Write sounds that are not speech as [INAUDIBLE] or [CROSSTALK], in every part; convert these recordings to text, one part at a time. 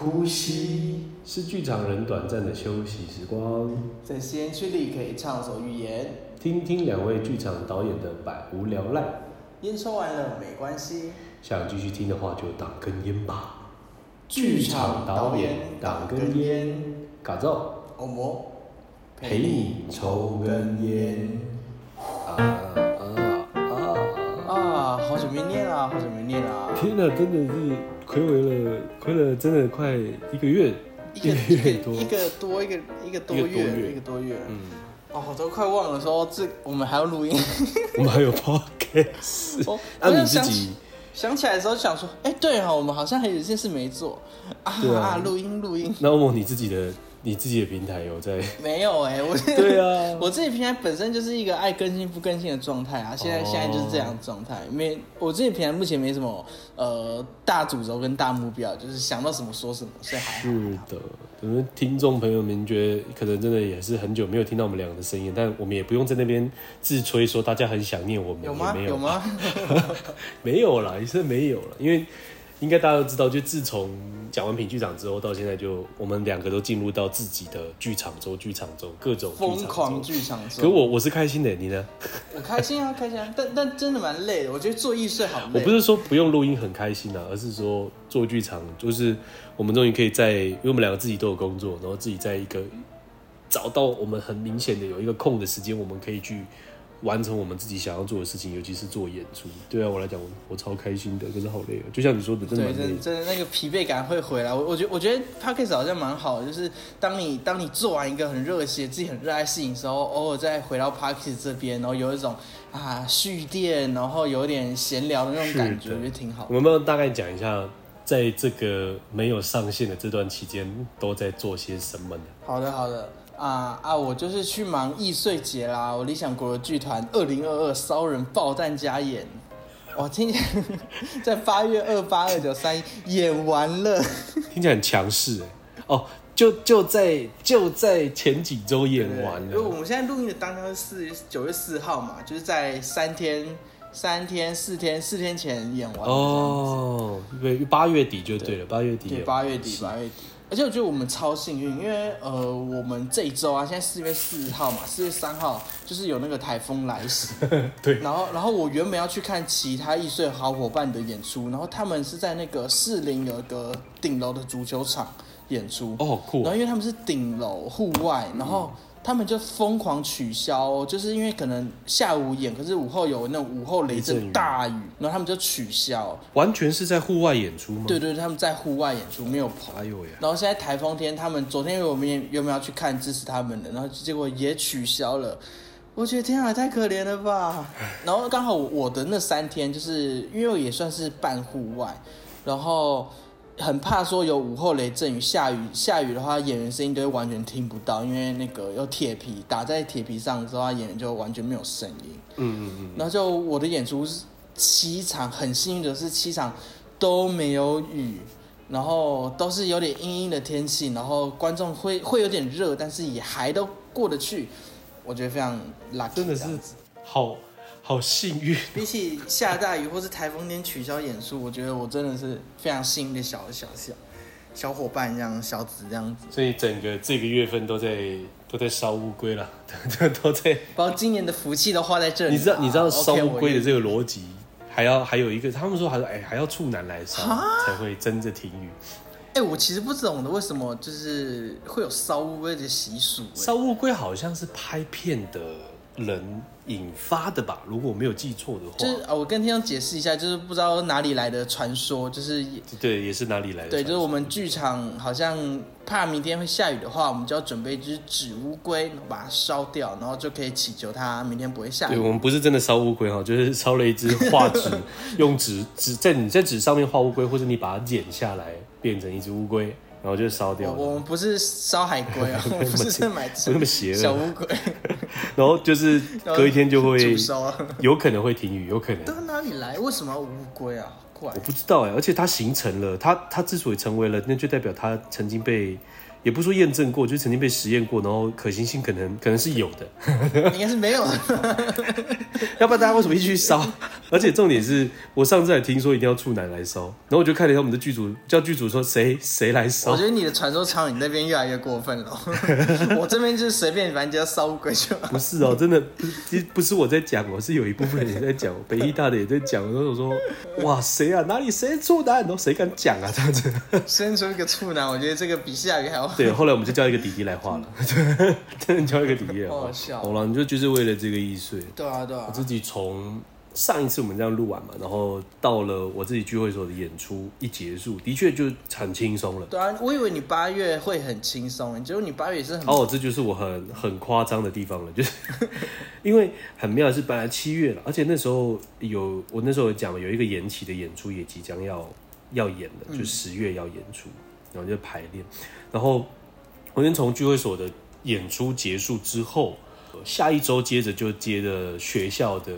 呼吸是剧场人短暂的休息时光，在实验区里可以畅所欲言，听听两位剧场导演的百无聊赖。烟抽完了没关系，想继续听的话就挡根烟吧。剧场导演挡根烟，嘎造欧摩陪你抽根烟。啊啊啊啊！好久没念了，好久没念了。天哪，真的是睽违了，亏了真的快一个月，一个月多，一个多一个一个多月，一个多月。嗯，哦，我都快忘了说这我们还要录音，[LAUGHS] 我们还有 podcast。那你自己想起来的时候就想说，哎，对哈，我们好像还有一件事没做啊啊，录音录音。那欧摩你自己的。你自己的平台有在？没有哎、欸，我 [LAUGHS] 对啊，我自己平台本身就是一个爱更新不更新的状态啊，现在、哦、现在就是这样状态。没，我自己平台目前没什么呃大主轴跟大目标，就是想到什么说什么，所以还。是的，可能听众朋友们觉得可能真的也是很久没有听到我们两个的声音，但我们也不用在那边自吹说大家很想念我们，有吗？有吗？[LAUGHS] 没有啦，也是没有了，因为。应该大家都知道，就自从讲完品剧场之后，到现在就我们两个都进入到自己的剧场周、剧场周各种疯狂剧场周。可我我是开心的，你呢？我开心啊，开心啊，但但真的蛮累的。我觉得做艺术好累。我不是说不用录音很开心啊，而是说做剧场就是我们终于可以在，因为我们两个自己都有工作，然后自己在一个找到我们很明显的有一个空的时间，我们可以去。完成我们自己想要做的事情，尤其是做演出。对啊，我来讲，我超开心的，可是好累啊。就像你说的，真的蛮累。对，真的那个疲惫感会回来。我我觉得我觉得 Podcast 好像蛮好的，就是当你当你做完一个很热血、自己很热爱事情的时候，偶尔再回到 Podcast 这边，然后有一种啊蓄电，然后有点闲聊的那种感觉，我觉得挺好。我们大概讲一下，在这个没有上线的这段期间，都在做些什么呢？好的，好的。啊啊！我就是去忙易碎节啦。我理想国的剧团二零二二骚人爆弹加演，哇！听起来在八月二八二九三演完了，听起来很强势哎。哦，就就在就在前几周演完了。因为我们现在录音的当天是四九月四号嘛，就是在三天三天四天四天前演完哦。对，八月底就对了，八月底。对，八月底，八月底。而且我觉得我们超幸运，因为呃，我们这一周啊，现在四月四号嘛，四月三号就是有那个台风来袭。[LAUGHS] 对。然后，然后我原本要去看其他易碎好伙伴的演出，然后他们是在那个士林有一个顶楼的足球场演出。哦，酷。然后因为他们是顶楼户外，然后。他们就疯狂取消，就是因为可能下午演，可是午后有那种午后雷阵大雨，然后他们就取消。完全是在户外演出吗？对对，他们在户外演出，没有跑。哎呦呀！然后现在台风天，他们昨天有没有有没有要去看支持他们的，然后结果也取消了。我觉得天啊，太可怜了吧！然后刚好我的那三天，就是因为我也算是半户外，然后。很怕说有午后雷阵雨，下雨下雨的话，演员声音都会完全听不到，因为那个有铁皮打在铁皮上之后，演员就完全没有声音。嗯嗯嗯。然后就我的演出是七场，很幸运的是七场都没有雨，然后都是有点阴阴的天气，然后观众会会有点热，但是也还都过得去，我觉得非常 lucky，真的是好。好幸运！比起下大雨或是台风天取消演出，我觉得我真的是非常幸运的小小小小伙伴这样小子这样子。所以整个这个月份都在都在烧乌龟了，都 [LAUGHS] 都在把今年的福气都花在这里。你知道你知道烧乌龟的这个逻辑，还要还有一个，他们说还说哎还要处男来烧才会真的停雨。哎，我其实不懂的，为什么就是会有烧乌龟的习俗？烧乌龟好像是拍片的人引发的吧，如果我没有记错的话，就是啊，我跟听众解释一下，就是不知道哪里来的传说，就是对，也是哪里来的，对，就是我们剧场好像怕明天会下雨的话，我们就要准备一只纸乌龟，把它烧掉，然后就可以祈求它明天不会下雨。对，我们不是真的烧乌龟哈，就是烧了一只画纸，[LAUGHS] 用纸纸在你在纸上面画乌龟，或者你把它剪下来变成一只乌龟。然后就烧掉。我们不是烧海龟啊，[LAUGHS] 我们不是在买那么邪恶小乌龟。[LAUGHS] 然后就是隔一天就会，有可能会停雨，有可能。到哪里来？为什么要乌龟啊？怪。我不知道哎，而且它形成了，它它之所以成为了，那就代表它曾经被也不说验证过，就曾经被实验过，然后可行性可能可能是有的，[LAUGHS] 应该是没有的，[LAUGHS] 要不然大家为什么一起去烧？而且重点是我上次还听说一定要处男来烧，然后我就看了一下我们的剧组，叫剧组说谁谁来烧。我觉得你的传说场你那边越来越过分了，[LAUGHS] 我这边就是随便，反正就要烧乌龟就好。不是哦，真的不是不是我在讲，我是有一部分人也在讲，北医大的也在讲，然后我说哇谁啊，哪里谁处男，然后谁敢讲啊这样子，生出一个处男，我觉得这个比下雨还要。[LAUGHS] 对，后来我们就叫一个弟弟来画了，[LAUGHS] 真的叫一个弟弟来画。好了，你就就是为了这个易碎。对啊，对啊。我自己从上一次我们这样录完嘛，然后到了我自己聚会所的演出一结束，的确就很轻松了。对啊，我以为你八月会很轻松，结果你八月也是很……哦，这就是我很很夸张的地方了，就是 [LAUGHS] 因为很妙的是，本来七月了，而且那时候有我那时候有讲有一个延期的演出也即将要要演了，就十月要演出。嗯然后就排练，然后我先从聚会所的演出结束之后，下一周接着就接着学校的，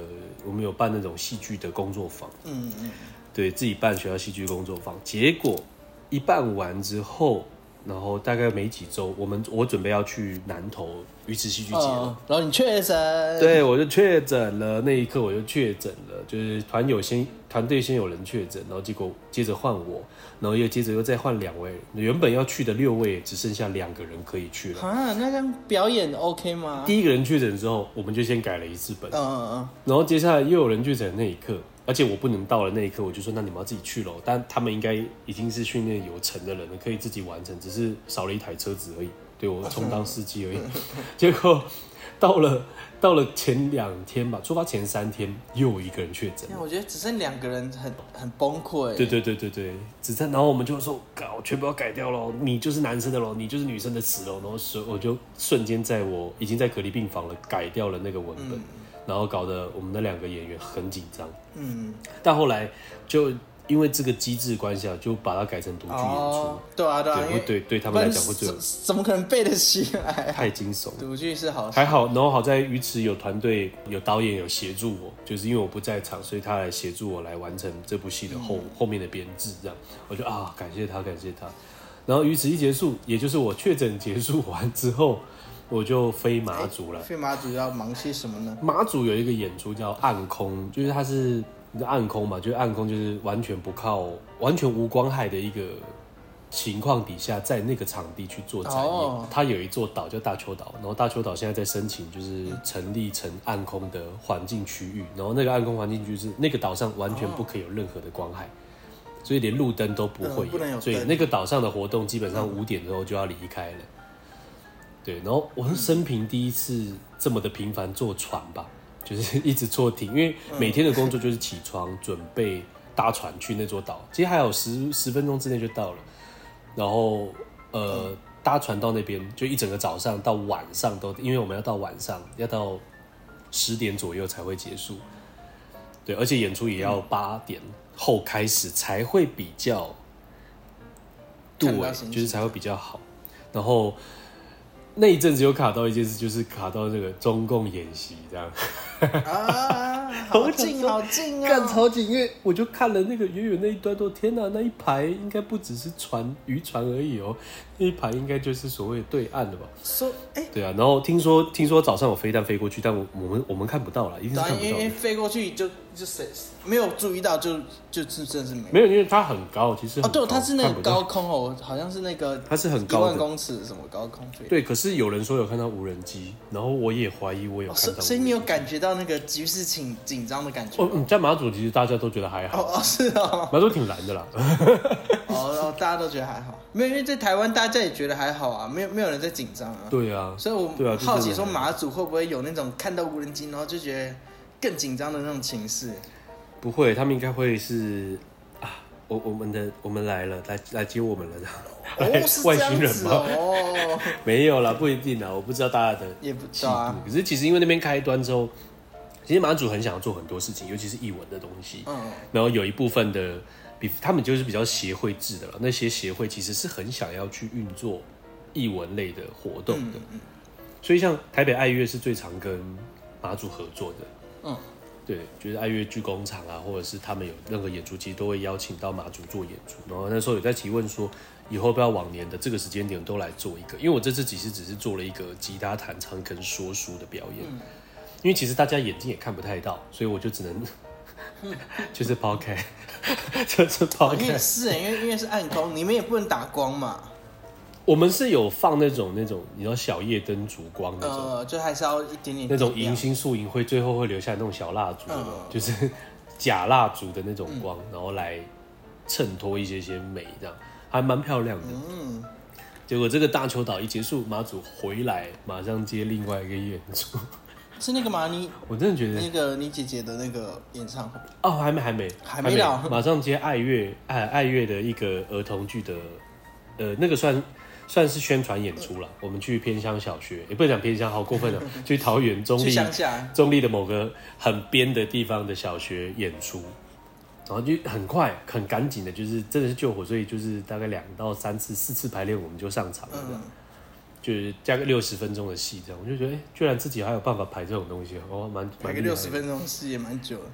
我们有办那种戏剧的工作坊，嗯嗯，对自己办学校戏剧工作坊，结果一办完之后。然后大概没几周，我们我准备要去南投鱼池戏剧节了。哦，然后你确诊？对，我就确诊了。那一刻我就确诊了，就是团友先团队先有人确诊，然后结果接着换我，然后又接着又再换两位，原本要去的六位只剩下两个人可以去了。啊，那这样表演 OK 吗？第一个人确诊之后，我们就先改了一次本。嗯嗯嗯。然后接下来又有人确诊那一刻。而且我不能到了那一刻，我就说那你们要自己去喽。但他们应该已经是训练有成的人了，可以自己完成，只是少了一台车子而已。对，我充当司机而已。[LAUGHS] 结果到了到了前两天吧，出发前三天又有一个人确诊。我觉得只剩两个人很很崩溃。对对对对对，只剩然后我们就说搞全部要改掉喽，你就是男生的喽，你就是女生的词喽。然后所我就瞬间在我已经在隔离病房了，改掉了那个文本。嗯然后搞得我们那两个演员很紧张，嗯，但后来就因为这个机制关系啊，就把它改成独剧演出，哦、对啊对啊，对对对他们来讲会最有，怎么可能背得起来？太惊悚，独剧是好，还好，然后好在鱼池有团队有导演有协助我，就是因为我不在场，所以他来协助我来完成这部戏的后、嗯、后面的编制，这样。我就啊感谢他感谢他，然后鱼池一结束，也就是我确诊结束完之后。我就飞马祖了。飞马祖要忙些什么呢？马祖有一个演出叫暗空，就是它是暗空嘛，就是暗空就是完全不靠、完全无光害的一个情况底下，在那个场地去做展演。Oh. 它有一座岛叫大邱岛，然后大邱岛现在在申请，就是成立成暗空的环境区域，然后那个暗空环境区是那个岛上完全不可以有任何的光害，所以连路灯都不会有，有所以那个岛上的活动基本上五点之后就要离开了。对，然后我是生平第一次这么的频繁坐船吧，就是 [LAUGHS] 一直坐艇，因为每天的工作就是起床准备搭船去那座岛，其实还有十十分钟之内就到了，然后呃搭船到那边就一整个早上到晚上都，因为我们要到晚上要到十点左右才会结束，对，而且演出也要八点后开始才会比较，对，就是才会比较好，然后。那一阵子有卡到一件事，就是卡到这个中共演习。这样。啊，好近好近啊！干超近，因为我就看了那个远远那一端，都天哪，那一排应该不只是船渔船而已哦，那一排应该就是所谓的对岸的吧？说，哎，对啊。然后听说听说早上有飞弹飞过去，但我我们我们看不到了，一定是看不到。因为飞过去就就是没有注意到，就就是真的是没有。没有，因为它很高，其实哦，对，它是那个高空哦，好像是那个它是很高一万公尺什么高空飞。对，可是有人说有看到无人机，然后我也怀疑我有看到。所以你有感觉到那个局势紧紧张的感觉？哦，你在马祖其实大家都觉得还好。哦，是哦，马祖挺蓝的啦。[LAUGHS] 哦，大家都觉得还好，没有，因为在台湾大家也觉得还好啊，没有没有人在紧张啊。对啊，所以我好奇说马祖会不会有那种看到无人机然后就觉得更紧张的那种情势？不会，他们应该会是啊，我我们的我们来了，来来接我们了，哦，[LAUGHS] 外星人吗？哦，[LAUGHS] 没有啦，不一定啦，我不知道大家的也不知道啊。可是其实因为那边开端之后，其实马祖很想要做很多事情，尤其是译文的东西。嗯，然后有一部分的比他们就是比较协会制的了，那些协会其实是很想要去运作译文类的活动的。嗯嗯，所以像台北爱乐是最常跟马祖合作的。嗯。对，就是爱乐剧工厂啊，或者是他们有任何演出，其实都会邀请到马祖做演出。然后那时候有在提问说，以后不要往年的这个时间点都来做一个，因为我这次其实只是做了一个吉他弹唱跟说书的表演，嗯、因为其实大家眼睛也看不太到，所以我就只能 [LAUGHS] 就是抛开，[LAUGHS] 就是抛开。也是哎，因为因为是暗光，你们也不能打光嘛。我们是有放那种那种，你知道小夜灯烛光那种，呃，就还是要一点点那种迎新宿营会最后会留下那种小蜡烛，嗯、就是假蜡烛的那种光，嗯、然后来衬托一些些美，这样还蛮漂亮的。嗯，结果这个大球岛一结束，马祖回来马上接另外一个演出，是那个吗？你 [LAUGHS] 我真的觉得那个你姐姐的那个演唱会？哦，还没还没还没了，马上接爱乐爱爱乐的一个儿童剧的，呃，那个算。算是宣传演出了。我们去偏乡小学，也不能讲偏乡，好过分了。[LAUGHS] 去桃园中立中立的某个很边的地方的小学演出，然后就很快很赶紧的，就是真的是救火，所以就是大概两到三次、四次排练，我们就上场了，就是加个六十分钟的戏，这样，我就觉得，哎，居然自己还有办法排这种东西，哦，蛮排个六十分钟的戏也蛮久了。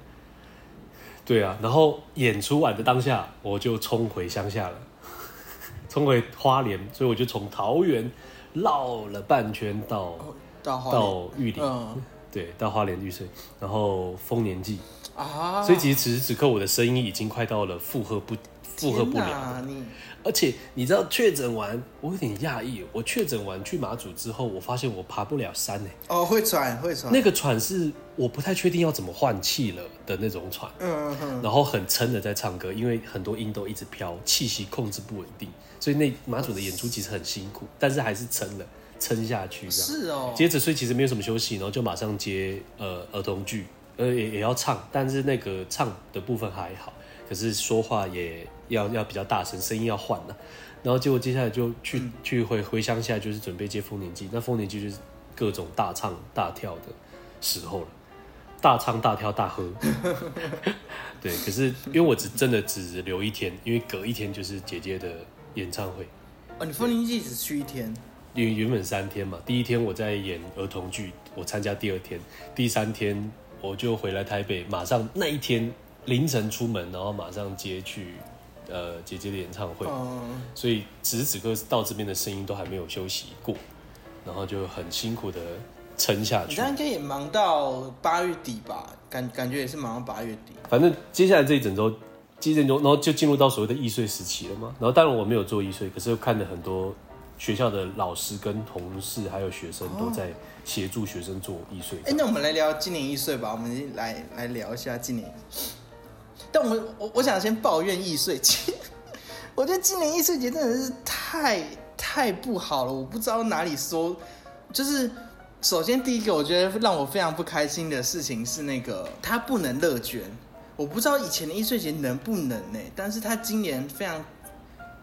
对啊，然后演出完的当下，我就冲回乡下了。冲回花莲，所以我就从桃园绕了半圈到到玉林，嗯、对，到花莲玉水，然后丰年祭。啊，所以其实此时此刻我的声音已经快到了负荷不负荷不了。而且你知道确诊完，我有点讶异。我确诊完去马祖之后，我发现我爬不了山呢。哦，会喘，会喘。那个喘是我不太确定要怎么换气了的那种喘。嗯嗯。然后很撑的在唱歌，因为很多音都一直飘，气息控制不稳定，所以那马祖的演出其实很辛苦，但是还是撑了，撑下去这样。是哦。接着，所以其实没有什么休息，然后就马上接呃儿童剧，呃也也要唱，但是那个唱的部分还好，可是说话也要要比较大声，声音要换了。然后结果接下来就去、嗯、去回回乡下，就是准备接丰年祭。那丰年祭就是各种大唱大跳的时候了，大唱大跳大喝。[LAUGHS] 对，可是因为我只真的只留一天，因为隔一天就是姐姐的演唱会。哦，你丰年祭只去一天？因为原本三天嘛，第一天我在演儿童剧，我参加第二天，第三天我就回来台北，马上那一天凌晨出门，然后马上接去。呃，姐姐的演唱会，嗯、所以此时此刻到这边的声音都还没有休息过，然后就很辛苦的撑下去。你应该也忙到八月底吧？感感觉也是忙到八月底。反正接下来这一整周，这一整周，然后就进入到所谓的易碎时期了嘛。然后当然我没有做易碎，可是又看了很多学校的老师跟同事还有学生都在协助学生做易碎。哎、哦欸，那我们来聊今年易碎吧，我们来来聊一下今年。但我我我想先抱怨易碎节，[LAUGHS] 我觉得今年易碎节真的是太太不好了，我不知道哪里说，就是首先第一个，我觉得让我非常不开心的事情是那个他不能乐捐，我不知道以前的易碎节能不能呢？但是他今年非常，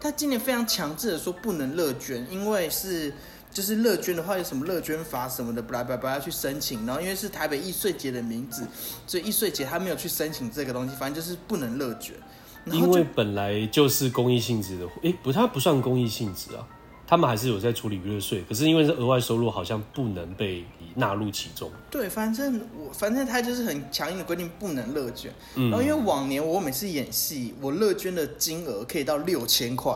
他今年非常强制的说不能乐捐，因为是。就是乐捐的话，有什么乐捐法什么的，不来不来要去申请。然后因为是台北易碎节的名字，所以易碎节他没有去申请这个东西，反正就是不能乐捐。因为本来就是公益性质的，哎，不，它不算公益性质啊。他们还是有在处理娱乐税，可是因为是额外收入，好像不能被纳入其中。对，反正我反正他就是很强硬的规定不能乐捐。嗯，然后因为往年我每次演戏，我乐捐的金额可以到六千块，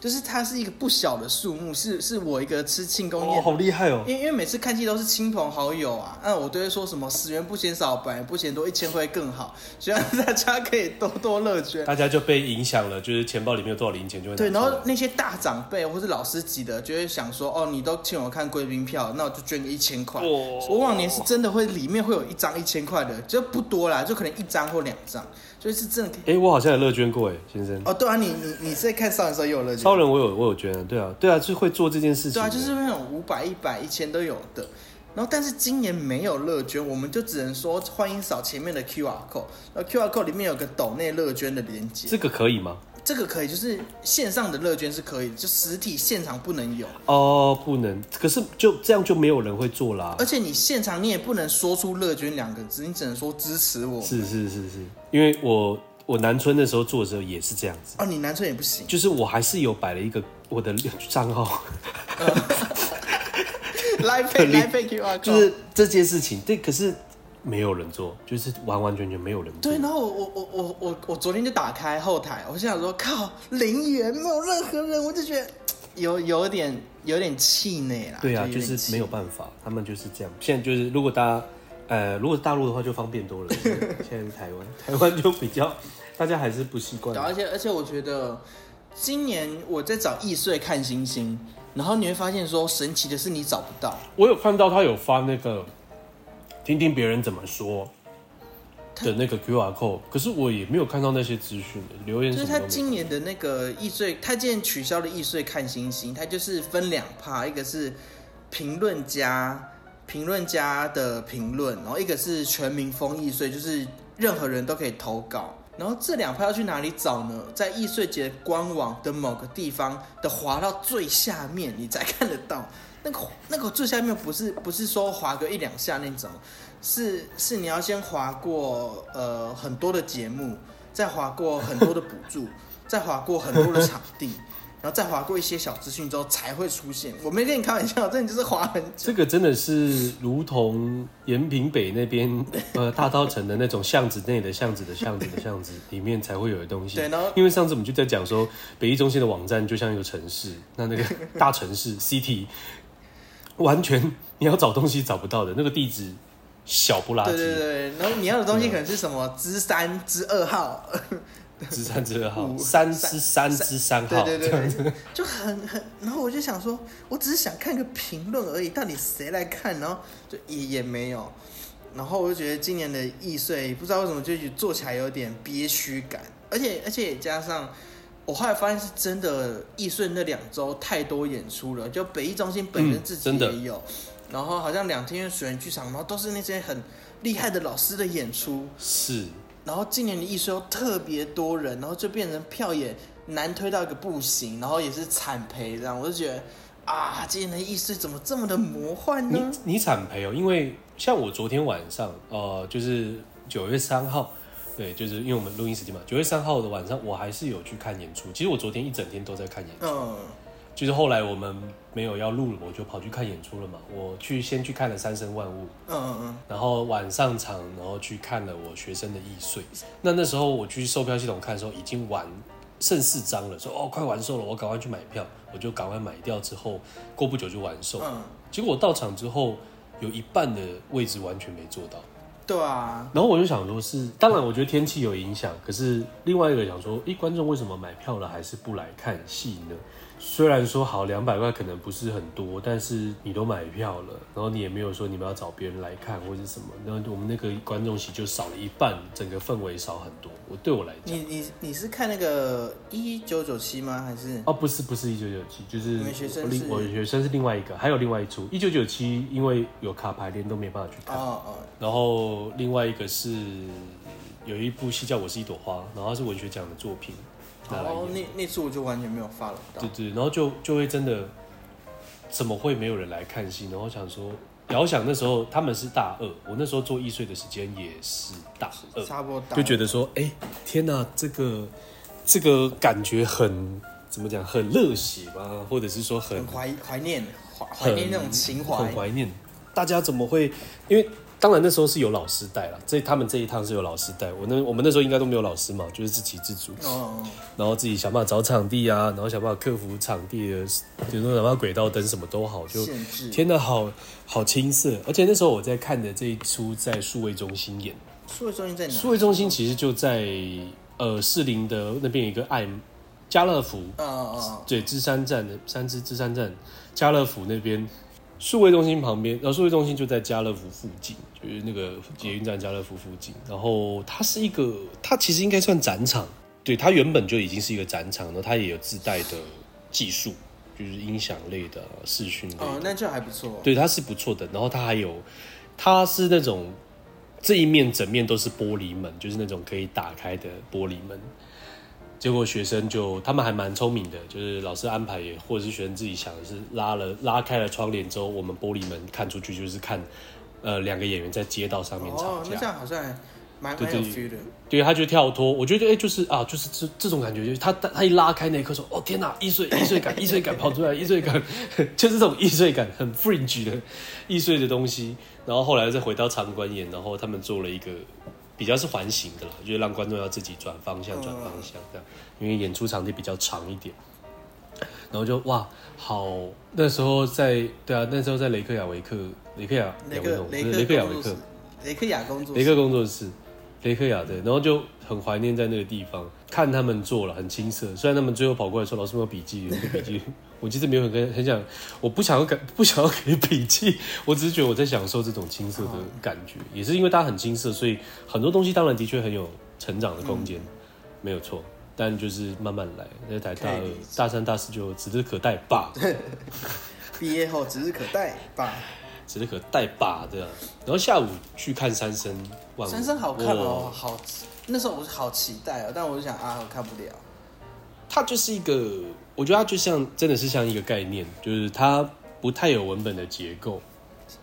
就是它是一个不小的数目，是是我一个吃庆功宴。哦，好厉害哦！因为因为每次看戏都是亲朋好友啊，那我都会说什么十元不嫌少，百元不嫌多，一千会更好，希望大家可以多多乐捐。大家就被影响了，就是钱包里面有多少零钱就会。对，然后那些大长辈或是老师。记得就会想说哦，你都请我看贵宾票，那我就捐个一千块。Oh. 我往年是真的会里面会有一张一千块的，就不多啦，就可能一张或两张，所以是真的。哎、欸，我好像有乐捐过哎，先生。哦，对啊，你你你在看少年的时候也有乐捐。超人我有我有捐，对啊对啊，就会做这件事情。对啊，就是那种五百、一百、一千都有的。然后但是今年没有乐捐，我们就只能说欢迎扫前面的 QR code，然后 QR code 里面有个抖内乐捐的连接。这个可以吗？这个可以，就是线上的乐捐是可以，就实体现场不能有哦，不能。可是就这样就没有人会做啦。而且你现场你也不能说出乐捐两个字，你只能说支持我。是是是是，因为我我南村的时候做的时候也是这样子。哦，你南村也不行，就是我还是有摆了一个我的账号。来配来配 QR code，就是这件事情。对，可是没有人做，就是完完全全没有人做。对，然后我我我我我我昨天就打开后台，我就想说靠，零元没有任何人，我就觉得 [TSK] 有有点有点气馁啦。对啊，就，就是没有办法，他们就是这样。现在就是如果大家呃，如果是大陆的话就方便多了。[LAUGHS] 现在是台湾，台湾就比较大家还是不习惯。而且而且我觉得今年我在找易碎看星星，然后你会发现说神奇的是你找不到。我有看到他有发那个。听听别人怎么说的那个 QR code，可是我也没有看到那些资讯留言。就是他今年的那个易碎，他今年取消了易碎看星星，他就是分两趴，一个是评论家评论家的评论，然后一个是全民封易碎，就是任何人都可以投稿。然后这两趴要去哪里找呢？在易碎节官网的某个地方的滑到最下面，你才看得到。那个那个最下面不是不是说滑个一两下那种，是是你要先滑过呃很多的节目，再滑过很多的补助，[LAUGHS] 再滑过很多的场地，[LAUGHS] 然后再滑过一些小资讯之后才会出现。我没跟你开玩笑，真的就是滑很久。这个真的是如同延平北那边 [LAUGHS] 呃大稻城的那种巷子内的巷子的巷子的巷子里面才会有的东西。对，然后因为上次我们就在讲说北艺中心的网站就像一个城市，那那个大城市 city。完全你要找东西找不到的那个地址小不拉几，对对对，然后你要的东西可能是什么？之三之二号，[LAUGHS] 之三之二号，三之三之三号，对对对，就很很，然后我就想说，我只是想看个评论而已，到底谁来看？然后就也也没有，然后我就觉得今年的易碎不知道为什么就做起来有点憋屈感，而且而且也加上。我后来发现是真的，易顺那两周太多演出了，就北艺中心本身自己也有，嗯、然后好像两天水源剧场，然后都是那些很厉害的老师的演出。是，然后今年的艺术又特别多人，然后就变成票也难推到一个不行，然后也是惨赔这样，我就觉得啊，今年的艺术怎么这么的魔幻呢？你你惨赔哦，因为像我昨天晚上，呃，就是九月三号。对，就是因为我们录音时间嘛，九月三号的晚上，我还是有去看演出。其实我昨天一整天都在看演出。嗯。就是后来我们没有要录了，我就跑去看演出了嘛。我去先去看了《三生万物》。嗯嗯嗯。然后晚上场，然后去看了我学生的易碎。那那时候我去售票系统看的时候，已经完剩四张了，说哦快完售了，我赶快去买票，我就赶快买掉。之后过不久就完售。嗯。结果我到场之后，有一半的位置完全没做到。对啊，然后我就想说是，是当然我觉得天气有影响，可是另外一个想说，诶，观众为什么买票了还是不来看戏呢？虽然说好两百块可能不是很多，但是你都买票了，然后你也没有说你们要找别人来看或者什么，然后我们那个观众席就少了一半，整个氛围少很多。我对我来讲，你你你是看那个一九九七吗？还是？哦，不是不是一九九七，就是我学生是，我学生是另外一个，还有另外一出一九九七，因为有卡牌连都没办法去看。哦哦。然后另外一个是有一部戏叫《我是一朵花》，然后是文学奖的作品。然后那那次我就完全没有 follow 到。对对，然后就就会真的，怎么会没有人来看戏？然后想说，遥想那时候他们是大二，我那时候做易碎的时间也是大二，差不多大二，就觉得说，哎，天哪，这个这个感觉很怎么讲，很热血吧，或者是说很怀怀念怀怀念那种情怀，很怀念。大家怎么会？因为。当然那时候是有老师带了，这他们这一趟是有老师带。我那我们那时候应该都没有老师嘛，就是自给自足。哦。然后自己想办法找场地啊，然后想办法克服场地的，比如说哪怕轨道灯什么都好，就天呐，好好青涩。而且那时候我在看的这一出在数位中心演。数位中心在哪？数位中心其实就在呃士林的那边有一个爱家乐福。哦哦哦。对，芝山站的三芝芝山站家乐福那边。数位中心旁边，然后数位中心就在家乐福附近，就是那个捷运站家乐福附近。然后它是一个，它其实应该算展场，对，它原本就已经是一个展场，然后它也有自带的技术，就是音响类的、视讯类的。哦，那就还不错。对，它是不错的。然后它还有，它是那种这一面整面都是玻璃门，就是那种可以打开的玻璃门。结果学生就他们还蛮聪明的，就是老师安排也，或者是学生自己想的是拉了拉开了窗帘之后，我们玻璃门看出去就是看，呃，两个演员在街道上面吵架。哦，那这样好像蛮有 feel 的。对，他就跳脱，我觉得哎、欸，就是啊，就是这这种感觉，就是他他一拉开那一刻说，哦天哪，易碎易碎感，易碎感跑出来，易碎感，就是这种易碎感很 fringe 的易碎的东西。然后后来再回到场馆演，然后他们做了一个比较是环形的啦，就是让观众要自己转方向转方向这样，因为演出场地比较长一点。然后就哇，好，那时候在对啊，那时候在雷克雅维克，雷克雅雷克雷克雷克雅维克，雷克雅工作雷克工作室。雷克雅对，然后就很怀念在那个地方看他们做了，很青涩。虽然他们最后跑过来说：“老师没有笔记，有没有笔记。[LAUGHS] ”我其实没有很很想，我不想要给不想要给笔记，[LAUGHS] 我只是觉得我在享受这种青涩的感觉。也是因为大家很青涩，所以很多东西当然的确很有成长的空间，嗯、没有错。但就是慢慢来，那台大二、大三、大四就指日可待吧。[LAUGHS] 毕业后指日可待吧。指日可待吧，这样。然后下午去看三生万物，三生好看哦，好，那时候我是好期待哦，但我就想啊，我看不了。它就是一个，我觉得它就像真的是像一个概念，就是它不太有文本的结构，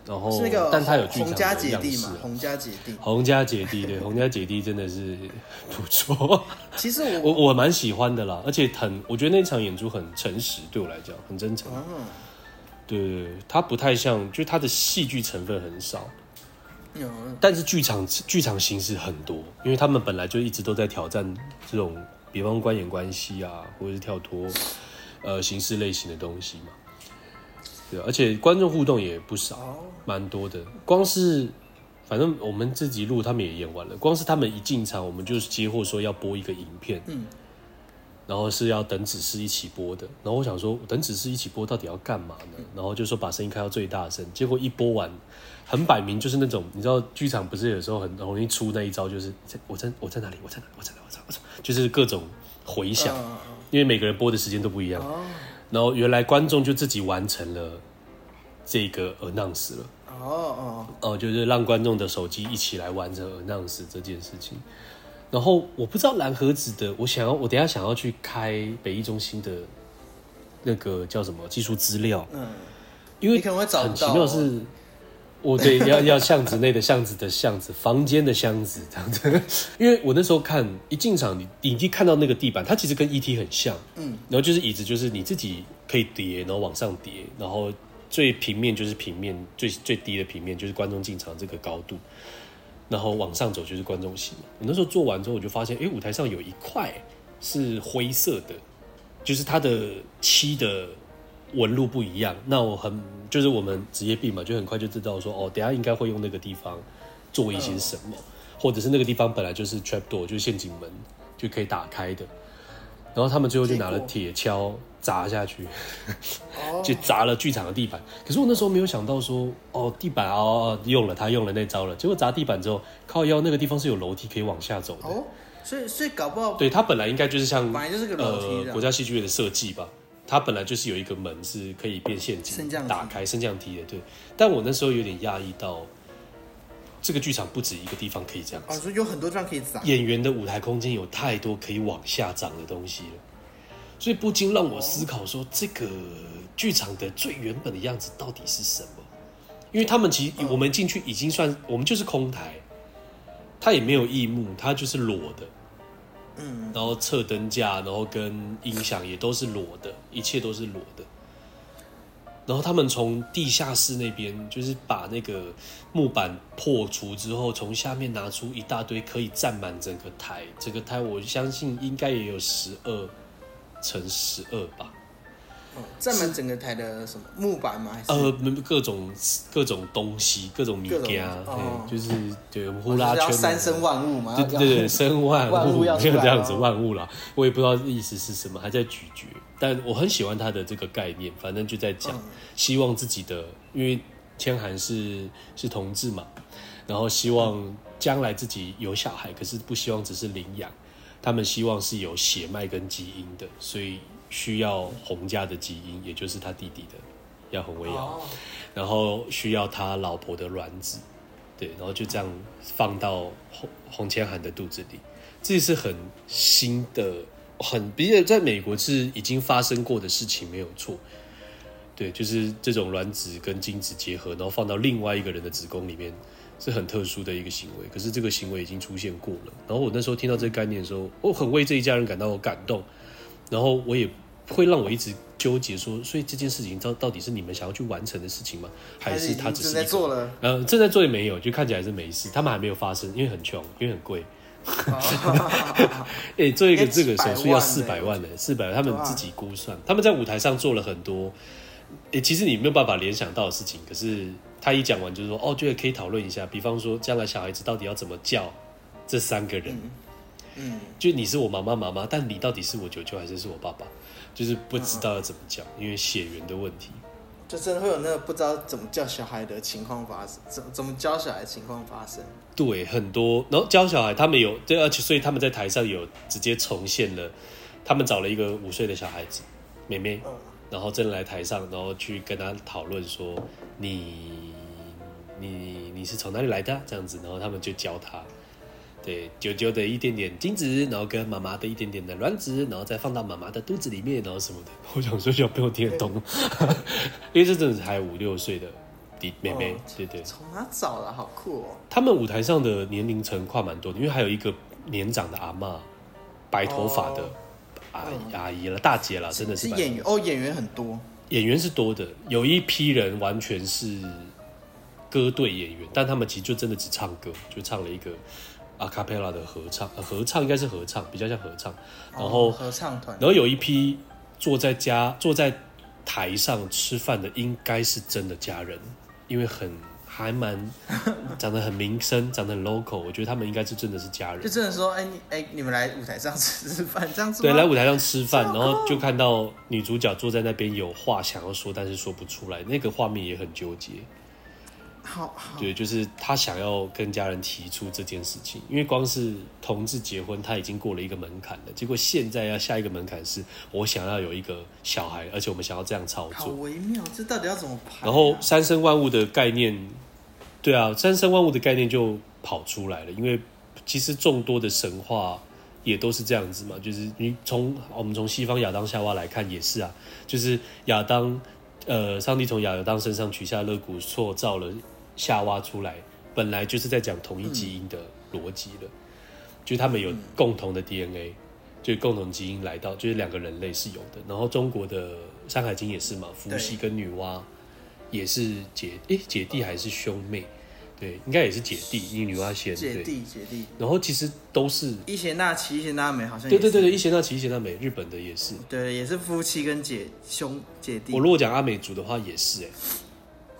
然后，是那个但它有剧场的样式。洪家姐弟，洪家姐弟，对，洪家姐弟真的是不错。其实我我我蛮喜欢的啦，而且很，我觉得那场演出很诚实，对我来讲很真诚。嗯对对对，它不太像，就它的戏剧成分很少，有，但是剧场剧场形式很多，因为他们本来就一直都在挑战这种，比方观演关系啊，或者是跳脱呃形式类型的东西嘛，对，而且观众互动也不少，蛮多的。光是反正我们自己录，他们也演完了，光是他们一进场，我们就接获说要播一个影片，嗯。然后是要等指示一起播的，然后我想说，等指示一起播到底要干嘛呢？然后就说把声音开到最大声，结果一播完，很摆明就是那种，你知道剧场不是有时候很容易出那一招，就是我在我在哪里，我在哪里，我在哪，我在哪里，就是各种回响，因为每个人播的时间都不一样。然后原来观众就自己完成了这个 announce 了，哦哦哦，就是让观众的手机一起来完成 announce 这件事情。然后我不知道蓝盒子的，我想要我等下想要去开北艺中心的那个叫什么技术资料，嗯，因为很奇妙是，我对要要巷子内的巷子的巷子，房间的箱子这样子，因为我那时候看一进场，你你一看到那个地板，它其实跟 ET 很像，嗯，然后就是椅子就是你自己可以叠，然后往上叠，然后最平面就是平面最最低的平面就是观众进场这个高度。然后往上走就是观众席。我那时候做完之后，我就发现，哎，舞台上有一块是灰色的，就是它的漆的纹路不一样。那我很就是我们职业病嘛，就很快就知道说，哦，等下应该会用那个地方做一些什么，或者是那个地方本来就是 trap door，就是陷阱门，就可以打开的。然后他们最后就拿了铁锹砸下去，[LAUGHS] 就砸了剧场的地板。可是我那时候没有想到说，哦，地板哦，用了他用了那招了。结果砸地板之后，靠腰那个地方是有楼梯可以往下走的。哦，所以所以搞不好，对，他本来应该就是像，本来就是个楼梯，呃，国家戏剧院的设计吧。它本来就是有一个门是可以变陷阱打开升降梯的，对。但我那时候有点讶异到。这个剧场不止一个地方可以这样子，啊，所以有很多地方可以砸。演员的舞台空间有太多可以往下长的东西了，所以不禁让我思考说，这个剧场的最原本的样子到底是什么？因为他们其实我们进去已经算，我们就是空台，它也没有翼幕，它就是裸的，嗯，然后侧灯架，然后跟音响也都是裸的，一切都是裸的。然后他们从地下室那边，就是把那个木板破除之后，从下面拿出一大堆可以占满整个台，整个台我相信应该也有十二乘十二吧。站满整个台的什么木板吗？呃，各种各种东西，各种米家，哦、就是对呼啦圈，三生万物嘛，对对对，生万物，[LAUGHS] [LAUGHS] 这样子万物啦。我也不知道意思是什么，还在咀嚼。但我很喜欢他的这个概念，反正就在讲，希望自己的，因为千寒是是同志嘛，然后希望将来自己有小孩，可是不希望只是领养，他们希望是有血脉跟基因的，所以。需要洪家的基因，也就是他弟弟的，要洪威尧，然后需要他老婆的卵子，对，然后就这样放到洪洪千涵的肚子里，这是很新的，很，比如在美国是已经发生过的事情，没有错，对，就是这种卵子跟精子结合，然后放到另外一个人的子宫里面，是很特殊的一个行为。可是这个行为已经出现过了。然后我那时候听到这个概念的时候，我很为这一家人感到感动。然后我也会让我一直纠结说，所以这件事情到到底是你们想要去完成的事情吗？还是他只是，是在做了？呃，正在做也没有，就看起来是没事。他们还没有发生，因为很穷，因为很贵。哎、欸，做一个这个手术要四百万呢，四百万，他们自己估算。他们在舞台上做了很多，哎、欸，其实你没有办法联想到的事情。可是他一讲完就是说，哦，觉得可以讨论一下。比方说，将来小孩子到底要怎么叫这三个人？嗯嗯，就你是我妈妈妈妈，但你到底是我舅舅还是是我爸爸？就是不知道要怎么叫，嗯、因为血缘的问题。就真的会有那个不知道怎么叫小孩的情况发生，怎怎么教小孩的情况发生？对，很多。然后教小孩，他们有对，而且所以他们在台上有直接重现了，他们找了一个五岁的小孩子妹妹，嗯、然后真的来台上，然后去跟他讨论说，你你你是从哪里来的？这样子，然后他们就教他。对，舅舅的一点点精子，然后跟妈妈的一点点的卵子，然后再放到妈妈的肚子里面，然后什么的。[LAUGHS] 我想说小朋友听得懂，[LAUGHS] 因为这真的是还有五六岁的弟妹妹，哦、对对。从哪找的？好酷哦！他们舞台上的年龄层跨蛮多的，因为还有一个年长的阿妈，白头发的阿姨、哦、阿姨了，大姐了，真的是。是演员哦，演员很多，演员是多的，有一批人完全是歌队演员，但他们其实就真的只唱歌，就唱了一个。阿卡贝拉的合唱，合唱应该是合唱，比较像合唱。然后、哦、合唱团，然后有一批坐在家坐在台上吃饭的，应该是真的家人，因为很还蛮 [LAUGHS] 长得很民生，长得很 local。我觉得他们应该是真的是家人。就真的说，哎、欸，哎、欸，你们来舞台上吃饭这样子？对，来舞台上吃饭，然后就看到女主角坐在那边有话想要说，但是说不出来，那个画面也很纠结。好，好，对，就是他想要跟家人提出这件事情，因为光是同志结婚，他已经过了一个门槛了。结果现在要下一个门槛是，我想要有一个小孩，而且我们想要这样操作。好微妙，这到底要怎么排啊？然后三生万物的概念，对啊，三生万物的概念就跑出来了。因为其实众多的神话也都是这样子嘛，就是你从我们从西方亚当夏娃来看也是啊，就是亚当，呃，上帝从亚当身上取下肋骨，塑造了。夏娃出来，本来就是在讲同一基因的逻辑了，嗯、就是他们有共同的 DNA，、嗯、就是共同基因来到，就是两个人类是有的。然后中国的《山海经》也是嘛，伏羲跟女娲也是姐，哎，姐弟还是兄妹？对，应该也是姐弟，因为女娲先。姐弟，姐弟。然后其实都是伊邪那岐、伊邪那美，好像对对对对，伊邪那岐、伊邪那美，日本的也是，对，也是夫妻跟姐兄姐弟。我如果讲阿美族的话，也是哎。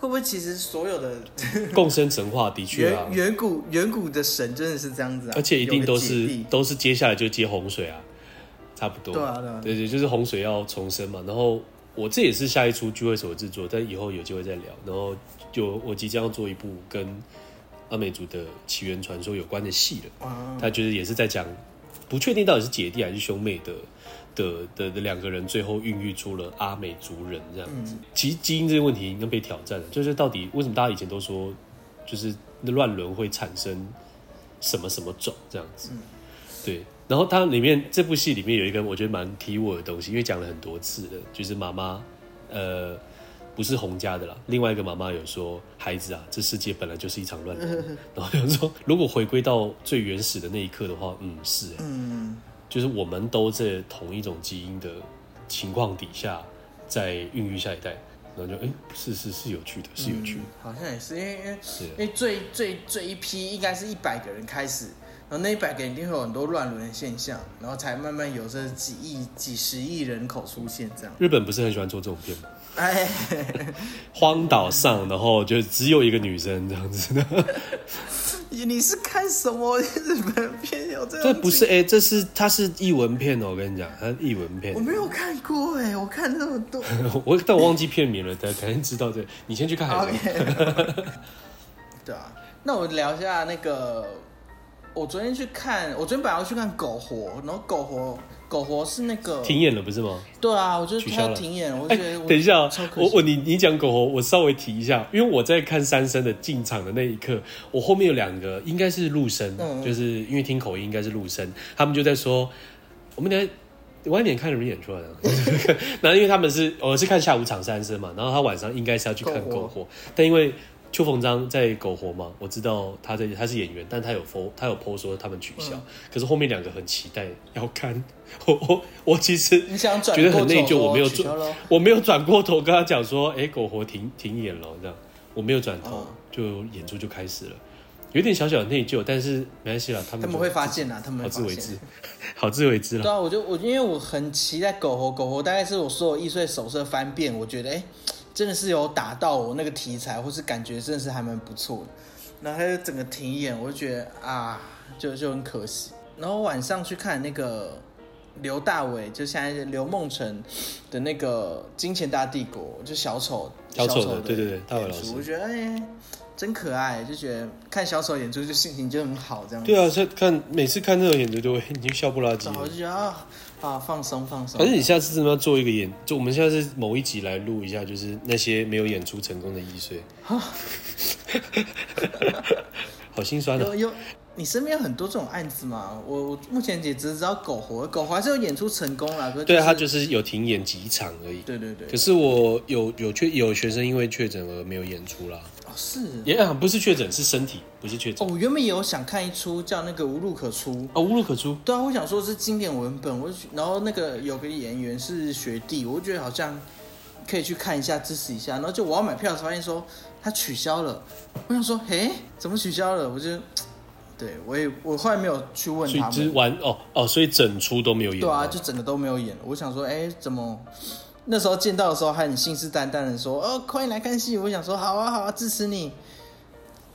会不会其实所有的 [LAUGHS] [LAUGHS] 共生神话的确啊，远古远古的神真的是这样子啊，而且一定都是都是接下来就接洪水啊，差不多。对啊，对啊，对对，就是洪水要重生嘛。然后我这也是下一出聚会所制作，但以后有机会再聊。然后就我即将要做一部跟阿美族的起源传说有关的戏了。啊，他就是也是在讲，不确定到底是姐弟还是兄妹的。的的的两个人最后孕育出了阿美族人这样子，其实基因这个问题应该被挑战了，就是到底为什么大家以前都说，就是那乱伦会产生什么什么种这样子，对。然后它里面这部戏里面有一个我觉得蛮提我的东西，因为讲了很多次的，就是妈妈呃不是洪家的啦，另外一个妈妈有说孩子啊，这世界本来就是一场乱伦，[LAUGHS] 然后有说如果回归到最原始的那一刻的话，嗯是，嗯。就是我们都在同一种基因的情况底下，在孕育下一代，然后就哎、欸，是是是有趣的，是有趣的，嗯、好像也是，因为因为因为最最最一批应该是一百个人开始，然后那一百个人一定会有很多乱伦的现象，然后才慢慢有这几亿、几十亿人口出现这样。日本不是很喜欢做这种片吗？哎，荒岛上，然后就只有一个女生这样子的。你是看什么日本片有这样？这不是哎、欸，这是它是译文片哦，我跟你讲，它是艺文片。我没有看过哎，我看那么多，[LAUGHS] 我但我忘记片名了，大家肯定知道这。你先去看海。Okay. [LAUGHS] 对啊，那我聊一下那个，我昨天去看，我昨天本来要去看《狗活》，然后《狗活》。狗活是那个停演了不是吗？对啊，我觉得它停演了。我觉得等一下，我我你你讲狗活，我稍微提一下，因为我在看三生的进场的那一刻，我后面有两个应该是陆生，嗯、就是因为听口音应该是陆生，他们就在说，我们等下晚点看什么演出来的，[LAUGHS] 然后因为他们是我是看下午场三生嘛，然后他晚上应该是要去看狗火，但因为邱逢章在苟活嘛，我知道他在他是演员，但他有 po 他有 po 说他们取消，嗯、可是后面两个很期待要看。我我我其实觉得很内疚，我没有转，我没有转过头跟他讲说，哎、欸，苟活停停演了这样，我没有转头，嗯、就演出就开始了。有点小小的内疚，但是没关系啦，他们他们会发现啦，他们好自为之，好自为之了。对啊，我就我因为我很期待苟活，苟活大概是我所有易碎手册翻遍，我觉得哎、欸，真的是有打到我那个题材，或是感觉真的是还蛮不错的。然后还有整个停演，我就觉得啊，就就很可惜。然后晚上去看那个刘大伟，就现在刘梦辰的那个《金钱大帝国》，就小丑小丑的，对对对，大伟老师，我觉得哎。欸真可爱，就觉得看小丑演出就心情就很好，这样。对啊，在看每次看这种演出都会你就笑不拉几。我就觉得啊啊放松放松。可是你下次真的要做一个演，就我们下次某一集来录一下，就是那些没有演出成功的易碎。[LAUGHS] 好心酸的、啊。你身边有很多这种案子嘛？我我目前也只知道苟活，苟活还是有演出成功了，可是、就是、对他就是有停演几场而已。对对对。可是我有有确有学生因为确诊而没有演出啦。哦是，也、yeah, 不是确诊，是身体，不是确诊。哦，我原本也有想看一出叫那个无路可出。哦，无路可出。对啊，我想说是经典文本，我然后那个有个演员是学弟，我就觉得好像可以去看一下，支持一下。然后就我要买票的时候，发现说他取消了。我想说，嘿，怎么取消了？我就，对我也我后来没有去问他们。所以完哦哦，所以整出都没有演。对啊，就整个都没有演。我想说，哎，怎么？那时候见到的时候还很信誓旦旦的说：“哦，欢迎来看戏。”我想说：“好啊，好啊，支持你。”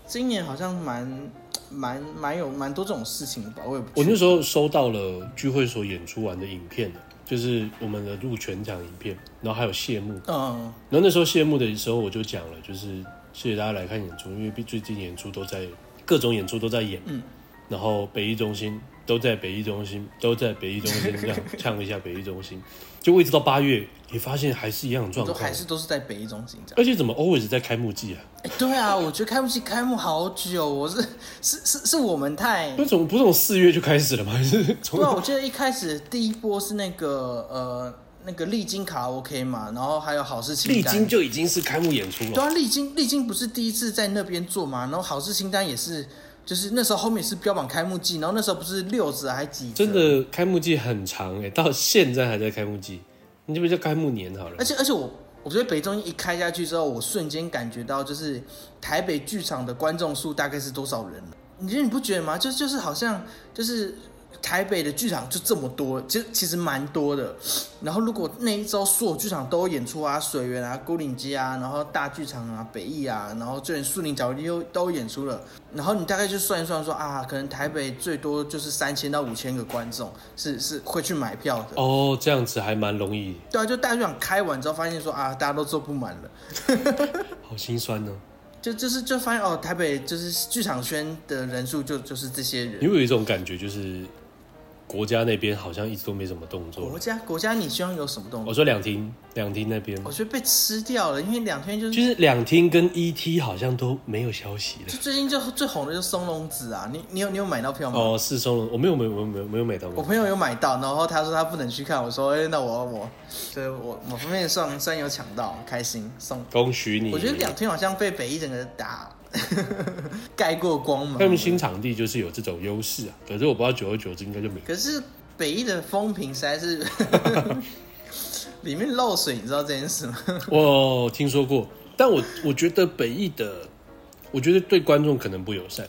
今年好像蛮蛮蛮有蛮多这种事情的吧？我也不。我那时候收到了聚会所演出完的影片，就是我们的入全场影片，然后还有谢幕。嗯。然后那时候谢幕的时候，我就讲了，就是谢谢大家来看演出，因为最近演出都在各种演出都在演。嗯。然后北艺中心都在北艺中心都在北艺中心这样唱一下北艺中心，就一直到八月。你发现还是一样的状况，都还是都是在北艺中心这样。而且怎么 always 在开幕季啊？哎、欸，对啊，我觉得开幕季开幕好久，我是是是是我们太那种不是从四月就开始了吗？还是从？对啊，我记得一开始第一波是那个呃那个丽晶卡拉 OK 嘛，然后还有好事清单，丽晶就已经是开幕演出了。对啊，丽晶丽晶不是第一次在那边做嘛，然后好事清单也是，就是那时候后面是标榜开幕季，然后那时候不是六折还几折？真的开幕季很长哎、欸，到现在还在开幕季。你这边叫开幕年好了，而且而且我我觉得北中一开下去之后，我瞬间感觉到就是台北剧场的观众数大概是多少人？你觉得你不觉得吗？就就是好像就是。台北的剧场就这么多，其实其实蛮多的。然后如果那一周所有剧场都有演出啊，水源啊、孤岭街啊，然后大剧场啊、北艺啊，然后就连树林角地都都演出了。然后你大概就算一算说啊，可能台北最多就是三千到五千个观众是是会去买票的。哦，这样子还蛮容易。对啊，就大剧场开完之后发现说啊，大家都坐不满了，[LAUGHS] 好心酸呢、哦。就就是就发现哦，台北就是剧场圈的人数就就是这些人。你会有一种感觉就是。国家那边好像一直都没什么动作。国家国家，你希望有什么动作？我说两厅两厅那边，我觉得被吃掉了，因为两厅就是就是两厅跟 ET 好像都没有消息了。就最近就最红的就是松隆子啊，你你有你有买到票吗？哦，是松隆，我没有没有没有没有没有买到。我朋友有买到，然后他说他不能去看，我说哎、欸，那我我，所以我我方面算算有抢到，开心送。恭喜你！我觉得两厅好像被北一整个打。[LAUGHS] 盖过光芒，他们新场地就是有这种优势啊。可是我不知道久而久之应该就没。可是北艺的风评实在是 [LAUGHS] 里面漏水，你知道这件事吗？[LAUGHS] 我听说过，但我我觉得北艺的，我觉得对观众可能不友善，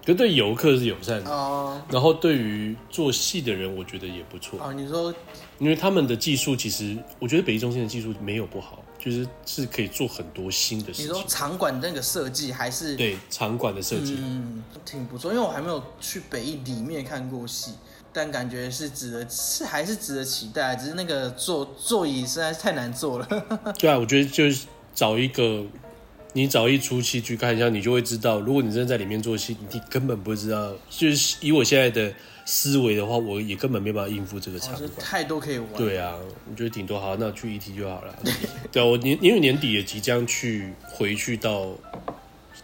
可是对游客是友善的哦。然后对于做戏的人，我觉得也不错哦。你说，因为他们的技术其实，我觉得北艺中心的技术没有不好。就是是可以做很多新的事情。你说场馆那个设计还是对场馆的设计，嗯，挺不错。因为我还没有去北艺里面看过戏，但感觉是值得，是还是值得期待。只是那个座座椅实在是太难坐了。[LAUGHS] 对啊，我觉得就是找一个，你找一出戏去看一下，你就会知道。如果你真的在里面做戏，你根本不知道。就是以我现在的。思维的话，我也根本没办法应付这个场馆，太多可以玩。对啊，我觉得顶多好，那去 ET 就好了。[LAUGHS] 对啊，我年因为年底也即将去回去到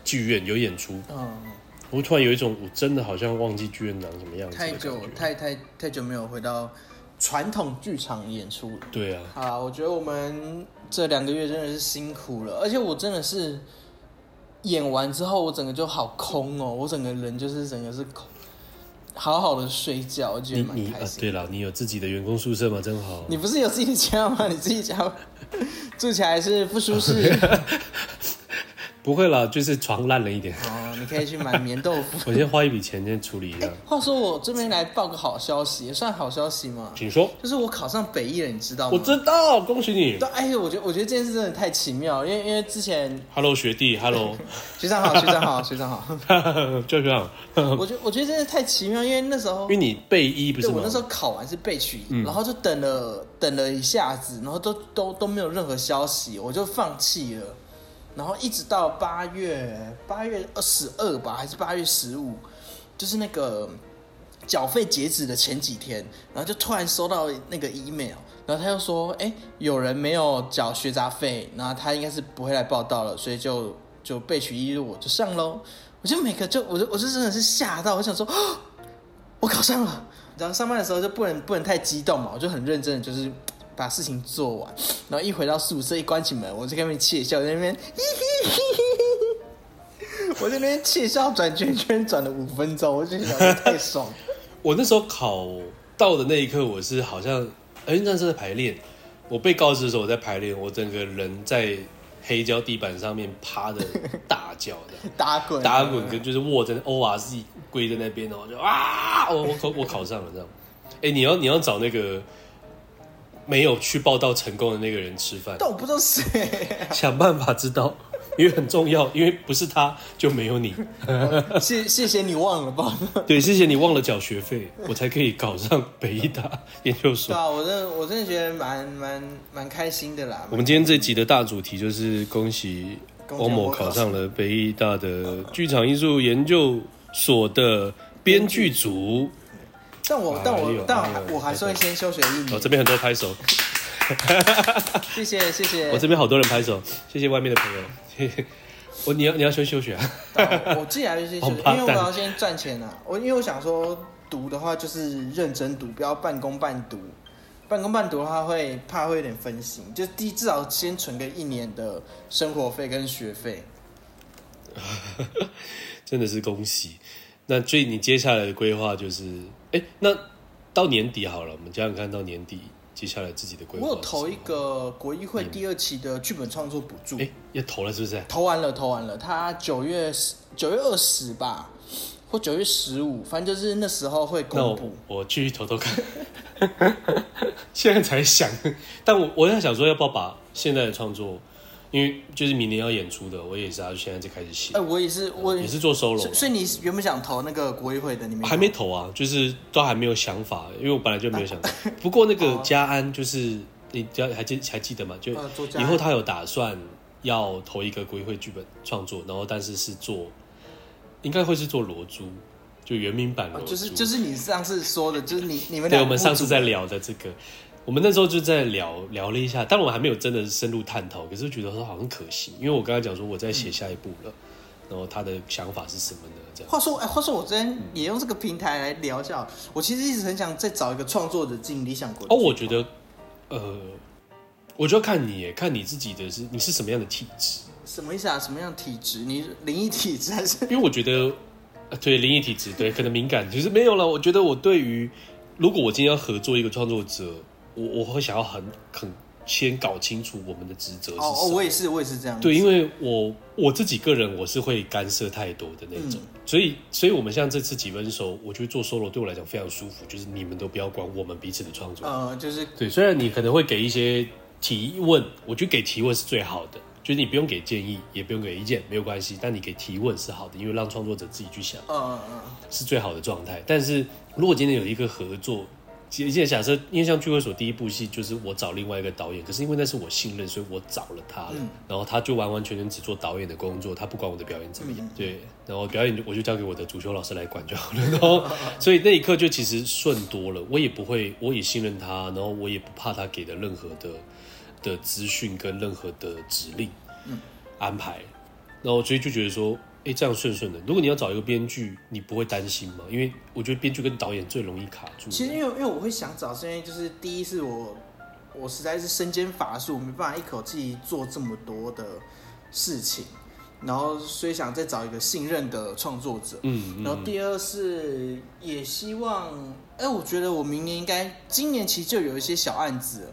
剧院有演出，嗯，我突然有一种我真的好像忘记剧院长什么样子。太久太太太久没有回到传统剧场演出了。对啊，好，我觉得我们这两个月真的是辛苦了，而且我真的是。演完之后，我整个就好空哦，我整个人就是整个是空。好好的睡觉，我觉得蛮开心。你你啊，对了，你有自己的员工宿舍吗？真好。你不是有自己的家吗？你自己家 [LAUGHS] 住起来是不舒适。[LAUGHS] 不会啦，就是床烂了一点。哦，你可以去买棉豆腐。[LAUGHS] 我先花一笔钱先处理一下。欸，话说我这边来报个好消息，也算好消息吗？请说。就是我考上北艺了，你知道吗？我知道，恭喜你。对，哎，我觉得我觉得这件事真的太奇妙，因为因为之前，Hello 学弟，Hello [LAUGHS] 学长好，学长好，[LAUGHS] 学长好，就这样。我觉得我觉得真的太奇妙，因为那时候因为你备一不是我那时候考完是备取一，然后就等了等了一下子，然后都都都没有任何消息，我就放弃了。然后一直到八月八月二十二吧，还是八月十五，就是那个缴费截止的前几天，然后就突然收到那个 email，然后他又说，哎，有人没有缴学杂费，然后他应该是不会来报到了，所以就就备取一我就上喽。我就每个就我就我就真的是吓到，我想说，我考上了。然后上班的时候就不能不能太激动嘛，我就很认真的就是。把事情做完，然后一回到宿舍，一关起门，我就在那边窃笑，在那边，[LAUGHS] 我在那边窃笑转圈圈转了五分钟，我就觉得太爽。[LAUGHS] 我那时候考到的那一刻，我是好像，哎、欸，那是在排练。我被告知的时候，我在排练，我整个人在黑胶地板上面趴的大叫的，[LAUGHS] 打滚，打滚，跟就是卧在 ORZ 跪在那边，然后就啊，我我考我考上了这样。哎、欸，你要你要找那个。没有去报到成功的那个人吃饭，但我不知道谁、啊。想办法知道，因为很重要，因为不是他就没有你。[LAUGHS] 谢谢谢你忘了吧？[LAUGHS] 对，谢谢你忘了缴学费，我才可以考上北艺大 [LAUGHS] 研究所。对啊，我真的我真的觉得蛮蛮蛮开心的啦。我们今天这集的大主题就是恭喜欧某考上了北艺大的剧场艺术研究所的编剧组。但我但我但我，我还是会先休学一年。哦，这边很多拍手，谢 [LAUGHS] 谢谢谢。[LAUGHS] 我这边好多人拍手，谢谢外面的朋友。谢谢我你要你要先休学啊？[LAUGHS] 我既然就先休学，因为我要先赚钱啊。我因为我想说读的话就是认真读，不要半工半读。半工半读的话会怕会有点分心，就第至少先存个一年的生活费跟学费。真的是恭喜。那最你接下来的规划就是，哎、欸，那到年底好了，我们这样看到年底接下来自己的规划。我有投一个国议会第二期的剧本创作补助，哎、欸，也投了是不是？投完了，投完了，他九月十九月二十吧，或九月十五，反正就是那时候会公布。我，我继续投投看，[LAUGHS] 现在才想，但我我在想说，要不要把现在的创作。因为就是明年要演出的，我也是啊，现在就开始写。哎、欸，我也是，我也是做 solo。所以你原本想投那个国艺会的，你没还没投啊？就是都还没有想法，因为我本来就没有想到。不过那个家安就是你还还记还记得吗？就以后他有打算要投一个国艺会剧本创作，然后但是是做，应该会是做罗珠，就原名版罗。就是就是你上次说的，就是你你们对，我们上次在聊的这个。我们那时候就在聊聊了一下，但我还没有真的深入探讨，可是觉得说好像可惜，因为我刚才讲说我在写下一步了，嗯、然后他的想法是什么呢？这样。话说，哎，话说我之前也用这个平台来聊一下，我其实一直很想再找一个创作者进理想国。哦，我觉得，呃，我就要看你，看你自己的是你是什么样的体质？什么意思啊？什么样的体质？你灵异体质还是？[LAUGHS] 因为我觉得，对灵异体质，对可能敏感，其实没有了。我觉得我对于如果我今天要合作一个创作者。我我会想要很很先搞清楚我们的职责是什么。哦，我也是，我也是这样。对，因为我我自己个人我是会干涉太多的那种，嗯、所以所以我们像这次几分熟，我觉得做 solo 对我来讲非常舒服，就是你们都不要管我们彼此的创作。呃，就是对，虽然你可能会给一些提问，我觉得给提问是最好的，就是你不用给建议，也不用给意见，没有关系，但你给提问是好的，因为让创作者自己去想，嗯嗯嗯，是最好的状态。但是如果今天有一个合作。其实假设，因为像聚会所第一部戏就是我找另外一个导演，可是因为那是我信任，所以我找了他了。嗯、然后他就完完全全只做导演的工作，他不管我的表演怎么样。嗯、对，然后表演我就交给我的足球老师来管就好了。然后，所以那一刻就其实顺多了，我也不会，我也信任他，然后我也不怕他给的任何的的资讯跟任何的指令、嗯、安排。然后所以就觉得说。哎，这样顺顺的。如果你要找一个编剧，你不会担心吗？因为我觉得编剧跟导演最容易卡住。其实，因为因为我会想找，是因为就是第一是我我实在是身兼法术，没办法一口气做这么多的事情。然后所以想再找一个信任的创作者。嗯，嗯，然后第二是也希望，哎，我觉得我明年应该，今年其实就有一些小案子，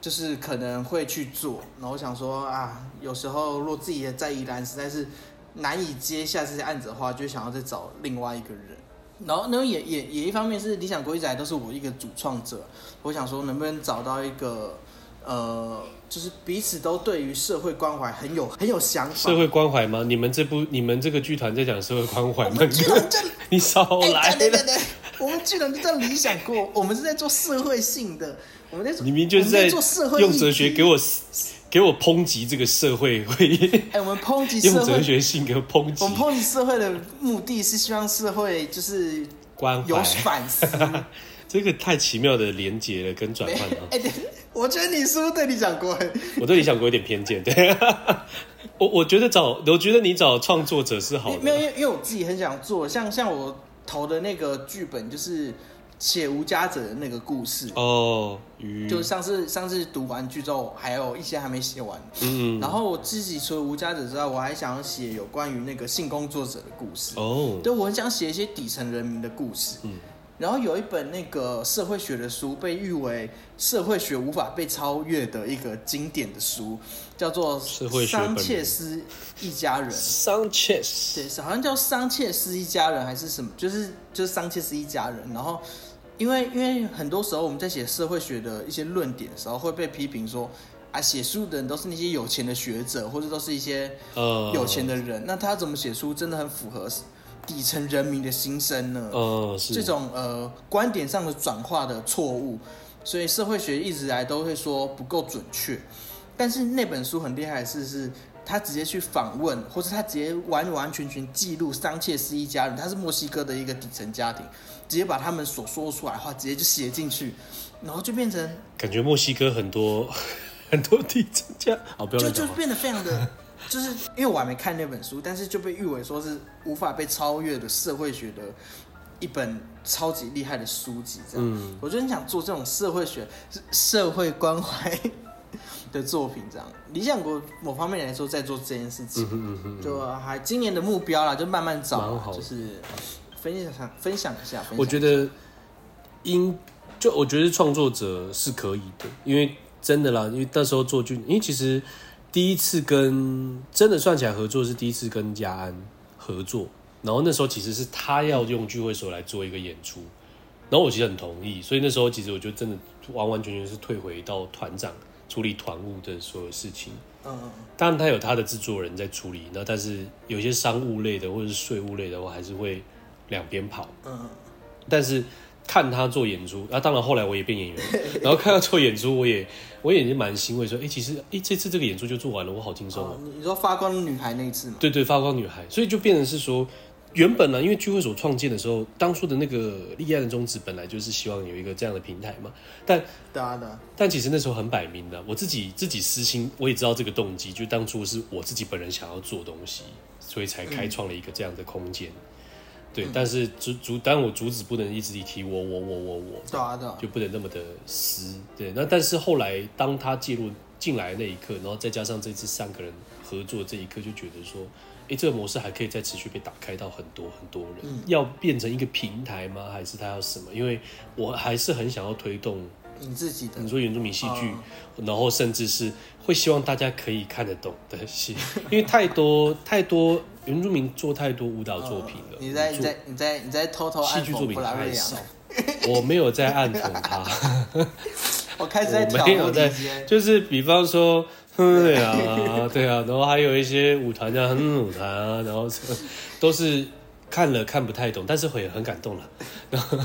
就是可能会去做。然后我想说啊，有时候若自己也在宜兰，实在是难以接下这些案子的话，就想要再找另外一个人。然后，呢，也也也一方面是理想国一仔都是我一个主创者，我想说能不能找到一个，呃，就是彼此都对于社会关怀很有很有想法。社会关怀吗？你们这部你们这个剧团在讲社会关怀吗？你少来、欸。对对对，我们剧团就叫理想国，我们是在做社会性的，我们在，你明就是在做社会，用哲学给我。给我抨击这个社会会，[LAUGHS] 哎，我们抨击社会，用哲学性格抨击。我们抨击社会的目的是希望社会就是关怀有反思。[LAUGHS] 这个太奇妙的连接了跟转换了。[LAUGHS] 哎，对，我觉得你是不是对理想国？我对理想国有点偏见。对，我我觉得找，我觉得你找创作者是好的。没有，因为因为我自己很想做，像像我投的那个剧本就是。写无家者的那个故事哦，就上次上次读完剧之后，还有一些还没写完。嗯，然后我自己除了无家者之外，我还想写有关于那个性工作者的故事。哦，对，我很想写一些底层人民的故事。嗯，然后有一本那个社会学的书，被誉为社会学无法被超越的一个经典的书，叫做《桑切斯一家人》。桑切斯，对，好像叫桑切斯一家人还是什么？就是就是桑切斯一家人，然后。因为因为很多时候我们在写社会学的一些论点的时候，会被批评说啊，写书的人都是那些有钱的学者，或者都是一些呃有钱的人，uh, 那他怎么写书真的很符合底层人民的心声呢？呃，是这种呃观点上的转化的错误，所以社会学一直以来都会说不够准确。但是那本书很厉害的是是。他直接去访问，或者他直接完完全全记录桑切斯一家人，他是墨西哥的一个底层家庭，直接把他们所说出来的话直接就写进去，然后就变成感觉墨西哥很多 [LAUGHS] 很多底层家，哦，不要就就变得非常的，就是因为我还没看那本书，但是就被誉为说是无法被超越的社会学的一本超级厉害的书籍，这样，嗯，我就很想做这种社会学社会关怀。的作品这样，理想国某方面来说在做这件事情，嗯哼嗯哼，就还今年的目标啦，就慢慢找，就是分享分享一下。分享一下我觉得，因就我觉得创作者是可以的，因为真的啦，因为那时候做剧，因为其实第一次跟真的算起来合作是第一次跟家安合作，然后那时候其实是他要用聚会所来做一个演出，然后我其实很同意，所以那时候其实我觉得真的完完全全是退回到团长。处理团务的所有事情，嗯嗯，当然他有他的制作人在处理，那但是有些商务类的或者是税务类的，我还是会两边跑，嗯嗯，但是看他做演出，啊，当然后来我也变演员，[LAUGHS] 然后看他做演出，我也我也是蛮欣慰，说，哎、欸，其实，哎、欸，这次这个演出就做完了，我好轻松哦。你说发光女孩那一次吗？对，对对，发光女孩，所以就变成是说。原本呢，因为聚会所创建的时候，当初的那个立案的宗旨本来就是希望有一个这样的平台嘛。但，但其实那时候很摆明的，我自己自己私心，我也知道这个动机，就当初是我自己本人想要做东西，所以才开创了一个这样的空间。嗯、对，但是主主，当然我阻止不能一直提我我我我我，就不能那么的私。对，那但是后来当他介入进来那一刻，然后再加上这次三个人合作这一刻，就觉得说。哎、欸，这个模式还可以再持续被打开到很多很多人，嗯、要变成一个平台吗？还是他要什么？因为我还是很想要推动你自己的，你说原住民戏剧，嗯、然后甚至是会希望大家可以看得懂的戏，[LAUGHS] 因为太多太多原住民做太多舞蹈作品了。嗯、你在你在你在你在偷偷戏剧作品太少，[LAUGHS] 我没有在暗讽他，[LAUGHS] 我开始在我没有在，就是比方说。对啊，对啊，然后还有一些舞团叫哼舞团啊，然后都是看了看不太懂，但是会很感动了。然后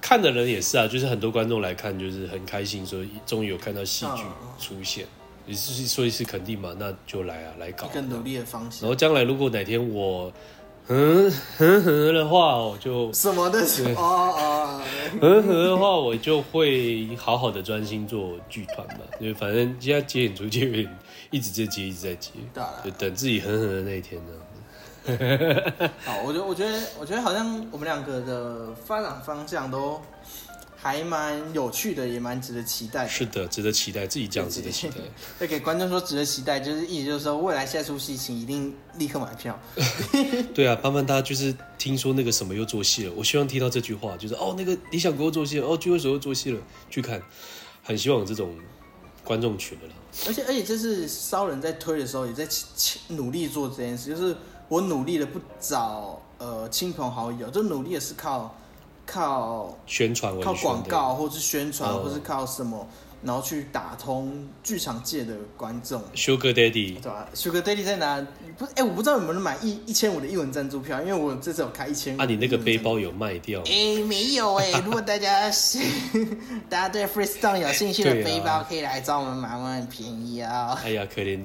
看的人也是啊，就是很多观众来看，就是很开心，说终于有看到戏剧出现。也是说一次肯定嘛？那就来啊，来搞啊。更努力的方式。然后将来如果哪天我。嗯，呵呵的话，我就什么的哦哦，呵呵的话，我就会好好的专心做剧团嘛，因为反正现在接演出就一直在接，一直在接，就等自己呵呵的那一天这样子。[LAUGHS] 好，我觉得，我觉得，我觉得好像我们两个的发展方向都还蛮有趣的，也蛮值得期待。是的，值得期待，自己这样子的期待。要给观众说值得期待，就是意思就是说，未来下出戏，请一定立刻买票。[LAUGHS] 对啊，麻烦大家就是听说那个什么又做戏了，我希望听到这句话，就是哦，那个理想国又做戏了，哦，聚会所又做戏了，去看，很希望有这种观众群的啦。而且而且，这是骚人在推的时候，也在努力做这件事，就是我努力的不找呃亲朋好友，就努力的是靠。靠宣传，靠广告，或是宣传，或是靠什么？然后去打通剧场界的观众，Sugar Daddy，对吧？Sugar Daddy 在哪？不是，哎，我不知道有没有人买一一千五的一文赞助票，因为我这次有开一千五。啊，你那个背包有卖掉？哎，没有哎。[LAUGHS] 如果大家是大家对 Freestone 有兴趣的背包，可以来找我们买，我们很便宜啊。哎呀，可怜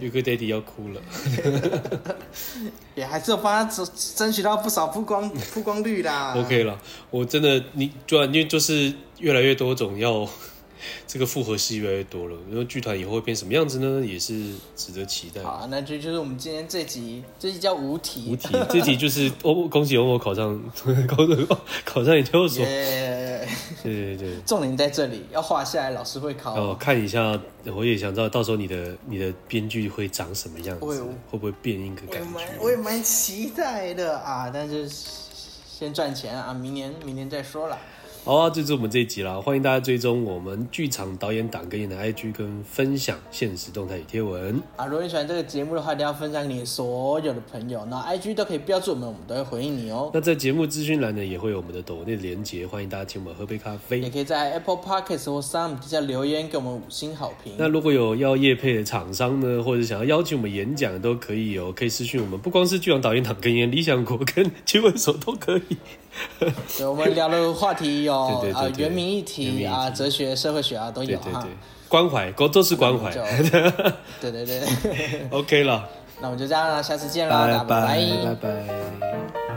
，Sugar Daddy 要哭了。[LAUGHS] 也还是有帮他争争取到不少曝光 [LAUGHS] 曝光率啦。OK 了，我真的，你就因为就是越来越多种要。这个复合戏越来越多了，然后剧团以后会变什么样子呢？也是值得期待。好，那就就是我们今天这集，这集叫无题。无题，这集就是 [LAUGHS] 哦，恭喜欧某考上 [LAUGHS] 高中考上研究所。Yeah, 对对对，重点在这里，要画下来，老师会考。哦，看一下，我也想知道到时候你的你的编剧会长什么样子，会不会变一个感觉？我也蛮期待的啊，但是先赚钱啊，明年明年再说了。好啊，这就是我们这一集啦。欢迎大家追踪我们剧场导演党跟演的 IG 跟分享现实动态与贴文啊。如果你喜欢这个节目的话，一定要分享给你所有的朋友。那 IG 都可以标注我们，我们都会回应你哦。那在节目资讯栏呢，也会有我们的抖内连结，欢迎大家请我们喝杯咖啡。也可以在 Apple Podcast 或 Sound 底下留言给我们五星好评。那如果有要业配的厂商呢，或者想要邀请我们演讲，都可以哦，可以私讯我们。不光是剧场导演党跟演，理想国跟 [LAUGHS] 聚会所都可以。对，我们聊的话题有啊，原民议题啊，哲学、社会学啊，都有哈。关怀，工作是关怀。对对 [LAUGHS] 对。[LAUGHS] OK 了，那我们就这样了，下次见了，拜拜，拜拜。